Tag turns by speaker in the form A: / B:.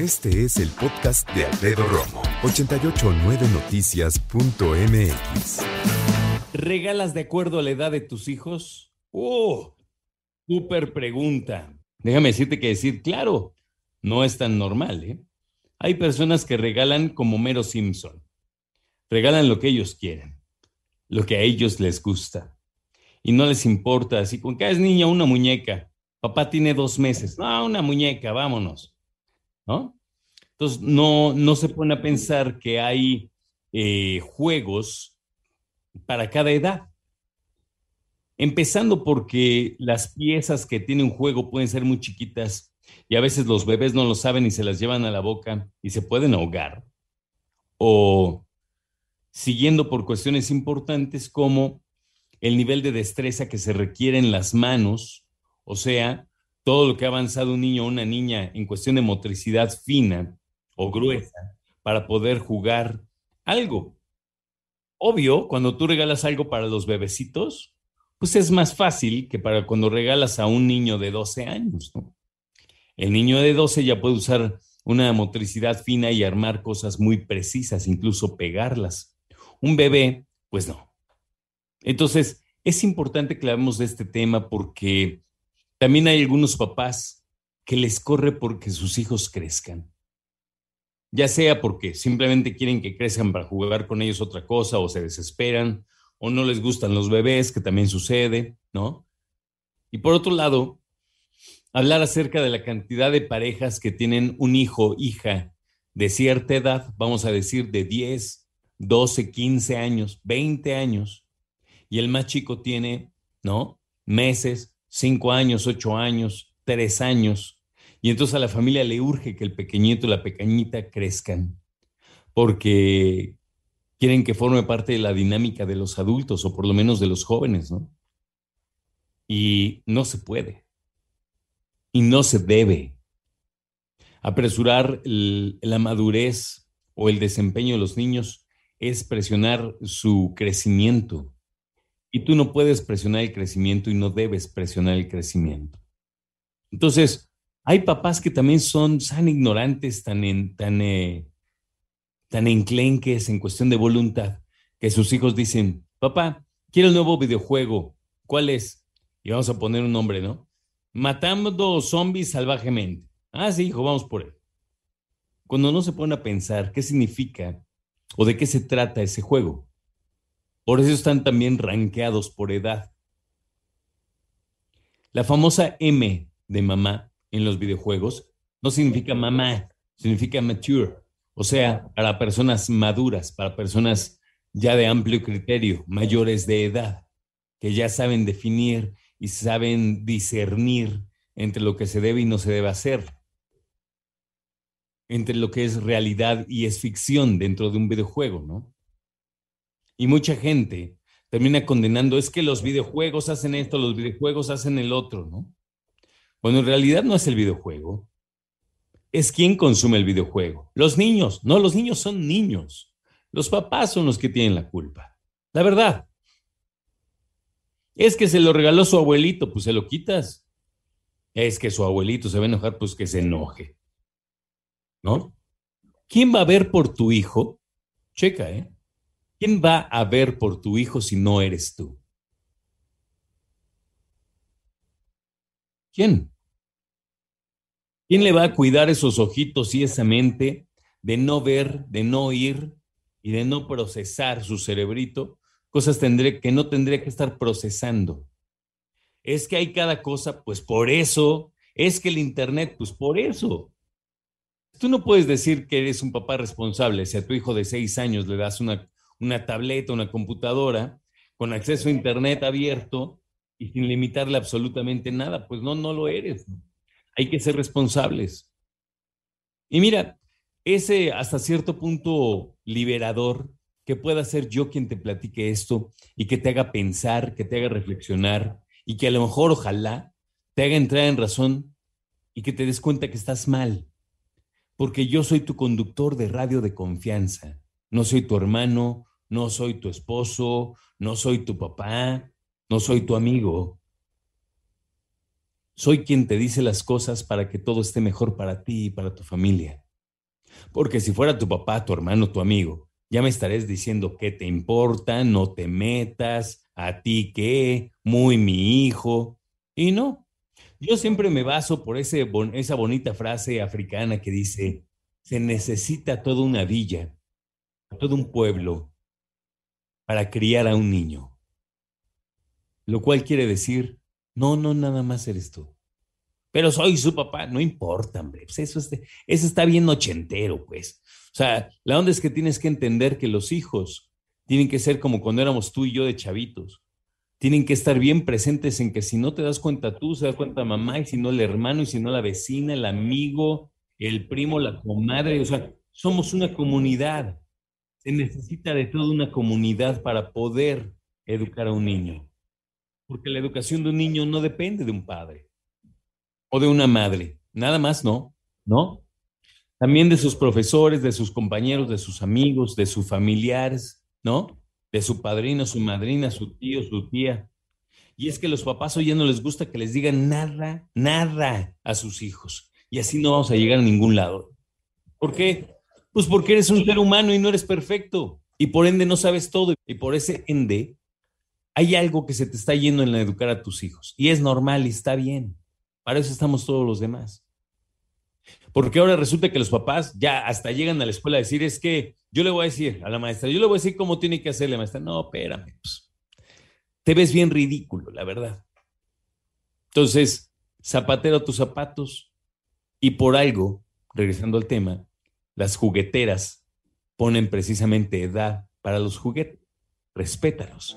A: Este es el podcast de Alfredo Romo, 889noticias.mx.
B: ¿Regalas de acuerdo a la edad de tus hijos? ¡Oh! Súper pregunta. Déjame decirte que decir, claro, no es tan normal, ¿eh? Hay personas que regalan como Mero Simpson. Regalan lo que ellos quieren, lo que a ellos les gusta. Y no les importa, así con que es niña, una muñeca. Papá tiene dos meses. No, una muñeca, vámonos. ¿No? Entonces, no, no se pone a pensar que hay eh, juegos para cada edad. Empezando porque las piezas que tiene un juego pueden ser muy chiquitas y a veces los bebés no lo saben y se las llevan a la boca y se pueden ahogar. O siguiendo por cuestiones importantes como el nivel de destreza que se requiere en las manos, o sea, todo lo que ha avanzado un niño o una niña en cuestión de motricidad fina o gruesa para poder jugar algo. Obvio, cuando tú regalas algo para los bebecitos, pues es más fácil que para cuando regalas a un niño de 12 años. El niño de 12 ya puede usar una motricidad fina y armar cosas muy precisas, incluso pegarlas. Un bebé, pues no. Entonces, es importante que hablemos de este tema porque también hay algunos papás que les corre porque sus hijos crezcan. Ya sea porque simplemente quieren que crezcan para jugar con ellos otra cosa o se desesperan o no les gustan los bebés, que también sucede, ¿no? Y por otro lado, hablar acerca de la cantidad de parejas que tienen un hijo, hija de cierta edad, vamos a decir de 10, 12, 15 años, 20 años, y el más chico tiene, ¿no? Meses, 5 años, 8 años, 3 años, y entonces a la familia le urge que el pequeñito y la pequeñita crezcan, porque quieren que forme parte de la dinámica de los adultos o por lo menos de los jóvenes, ¿no? Y no se puede. Y no se debe. Apresurar la madurez o el desempeño de los niños es presionar su crecimiento. Y tú no puedes presionar el crecimiento y no debes presionar el crecimiento. Entonces, hay papás que también son tan ignorantes, tan, tan eh, tan enclenques en cuestión de voluntad que sus hijos dicen, papá, quiero el nuevo videojuego. ¿Cuál es? Y vamos a poner un nombre, ¿no? Matando zombies salvajemente. Ah, sí, hijo, vamos por él. Cuando no se pone a pensar qué significa o de qué se trata ese juego. Por eso están también rankeados por edad. La famosa M de mamá en los videojuegos no significa mamá, significa mature. O sea, para personas maduras, para personas ya de amplio criterio, mayores de edad, que ya saben definir y saben discernir entre lo que se debe y no se debe hacer, entre lo que es realidad y es ficción dentro de un videojuego, ¿no? Y mucha gente termina condenando, es que los videojuegos hacen esto, los videojuegos hacen el otro, ¿no? Bueno, en realidad no es el videojuego, es quien consume el videojuego. Los niños, no, los niños son niños. Los papás son los que tienen la culpa. La verdad. Es que se lo regaló su abuelito, pues se lo quitas. Es que su abuelito se va a enojar, pues que se enoje. ¿No? ¿Quién va a ver por tu hijo? Checa, ¿eh? ¿Quién va a ver por tu hijo si no eres tú? ¿Quién? ¿Quién le va a cuidar esos ojitos y esa mente de no ver, de no oír y de no procesar su cerebrito? Cosas tendré, que no tendría que estar procesando. Es que hay cada cosa, pues por eso. Es que el Internet, pues por eso. Tú no puedes decir que eres un papá responsable si a tu hijo de seis años le das una, una tableta, una computadora con acceso a Internet abierto y sin limitarle absolutamente nada. Pues no, no lo eres. hay que ser responsables. Y mira, ese hasta cierto punto liberador que pueda ser yo quien te platique esto y que te haga pensar, que te haga reflexionar y que a lo mejor ojalá te haga entrar en razón y que te des cuenta que estás mal. Porque yo soy tu conductor de radio de confianza. No soy tu hermano, no soy tu esposo, no soy tu papá, no soy tu amigo. Soy quien te dice las cosas para que todo esté mejor para ti y para tu familia. Porque si fuera tu papá, tu hermano, tu amigo, ya me estarías diciendo qué te importa, no te metas, a ti qué, muy mi hijo. Y no, yo siempre me baso por ese, esa bonita frase africana que dice, se necesita toda una villa, todo un pueblo para criar a un niño. Lo cual quiere decir, no, no, nada más eres tú. Pero soy su papá, no importa, hombre. Pues eso, eso está bien ochentero, pues. O sea, la onda es que tienes que entender que los hijos tienen que ser como cuando éramos tú y yo de chavitos tienen que estar bien presentes en que si no te das cuenta tú, se da cuenta mamá, y si no el hermano, y si no la vecina, el amigo, el primo, la comadre, o sea, somos una comunidad. Se necesita de toda una comunidad para poder educar a un niño. Porque la educación de un niño no depende de un padre o de una madre, nada más no, ¿no? También de sus profesores, de sus compañeros, de sus amigos, de sus familiares, ¿no? de su padrino, su madrina, su tío, su tía. Y es que los papás hoy ya no les gusta que les digan nada, nada a sus hijos. Y así no vamos a llegar a ningún lado. ¿Por qué? Pues porque eres un ser humano y no eres perfecto. Y por ende no sabes todo. Y por ese ende hay algo que se te está yendo en la educar a tus hijos. Y es normal y está bien. Para eso estamos todos los demás. Porque ahora resulta que los papás ya hasta llegan a la escuela a decir, es que yo le voy a decir a la maestra, yo le voy a decir cómo tiene que hacer la maestra. No, espérame, pues, te ves bien ridículo, la verdad. Entonces, zapatero tus zapatos y por algo, regresando al tema, las jugueteras ponen precisamente edad para los juguetes. Respétalos.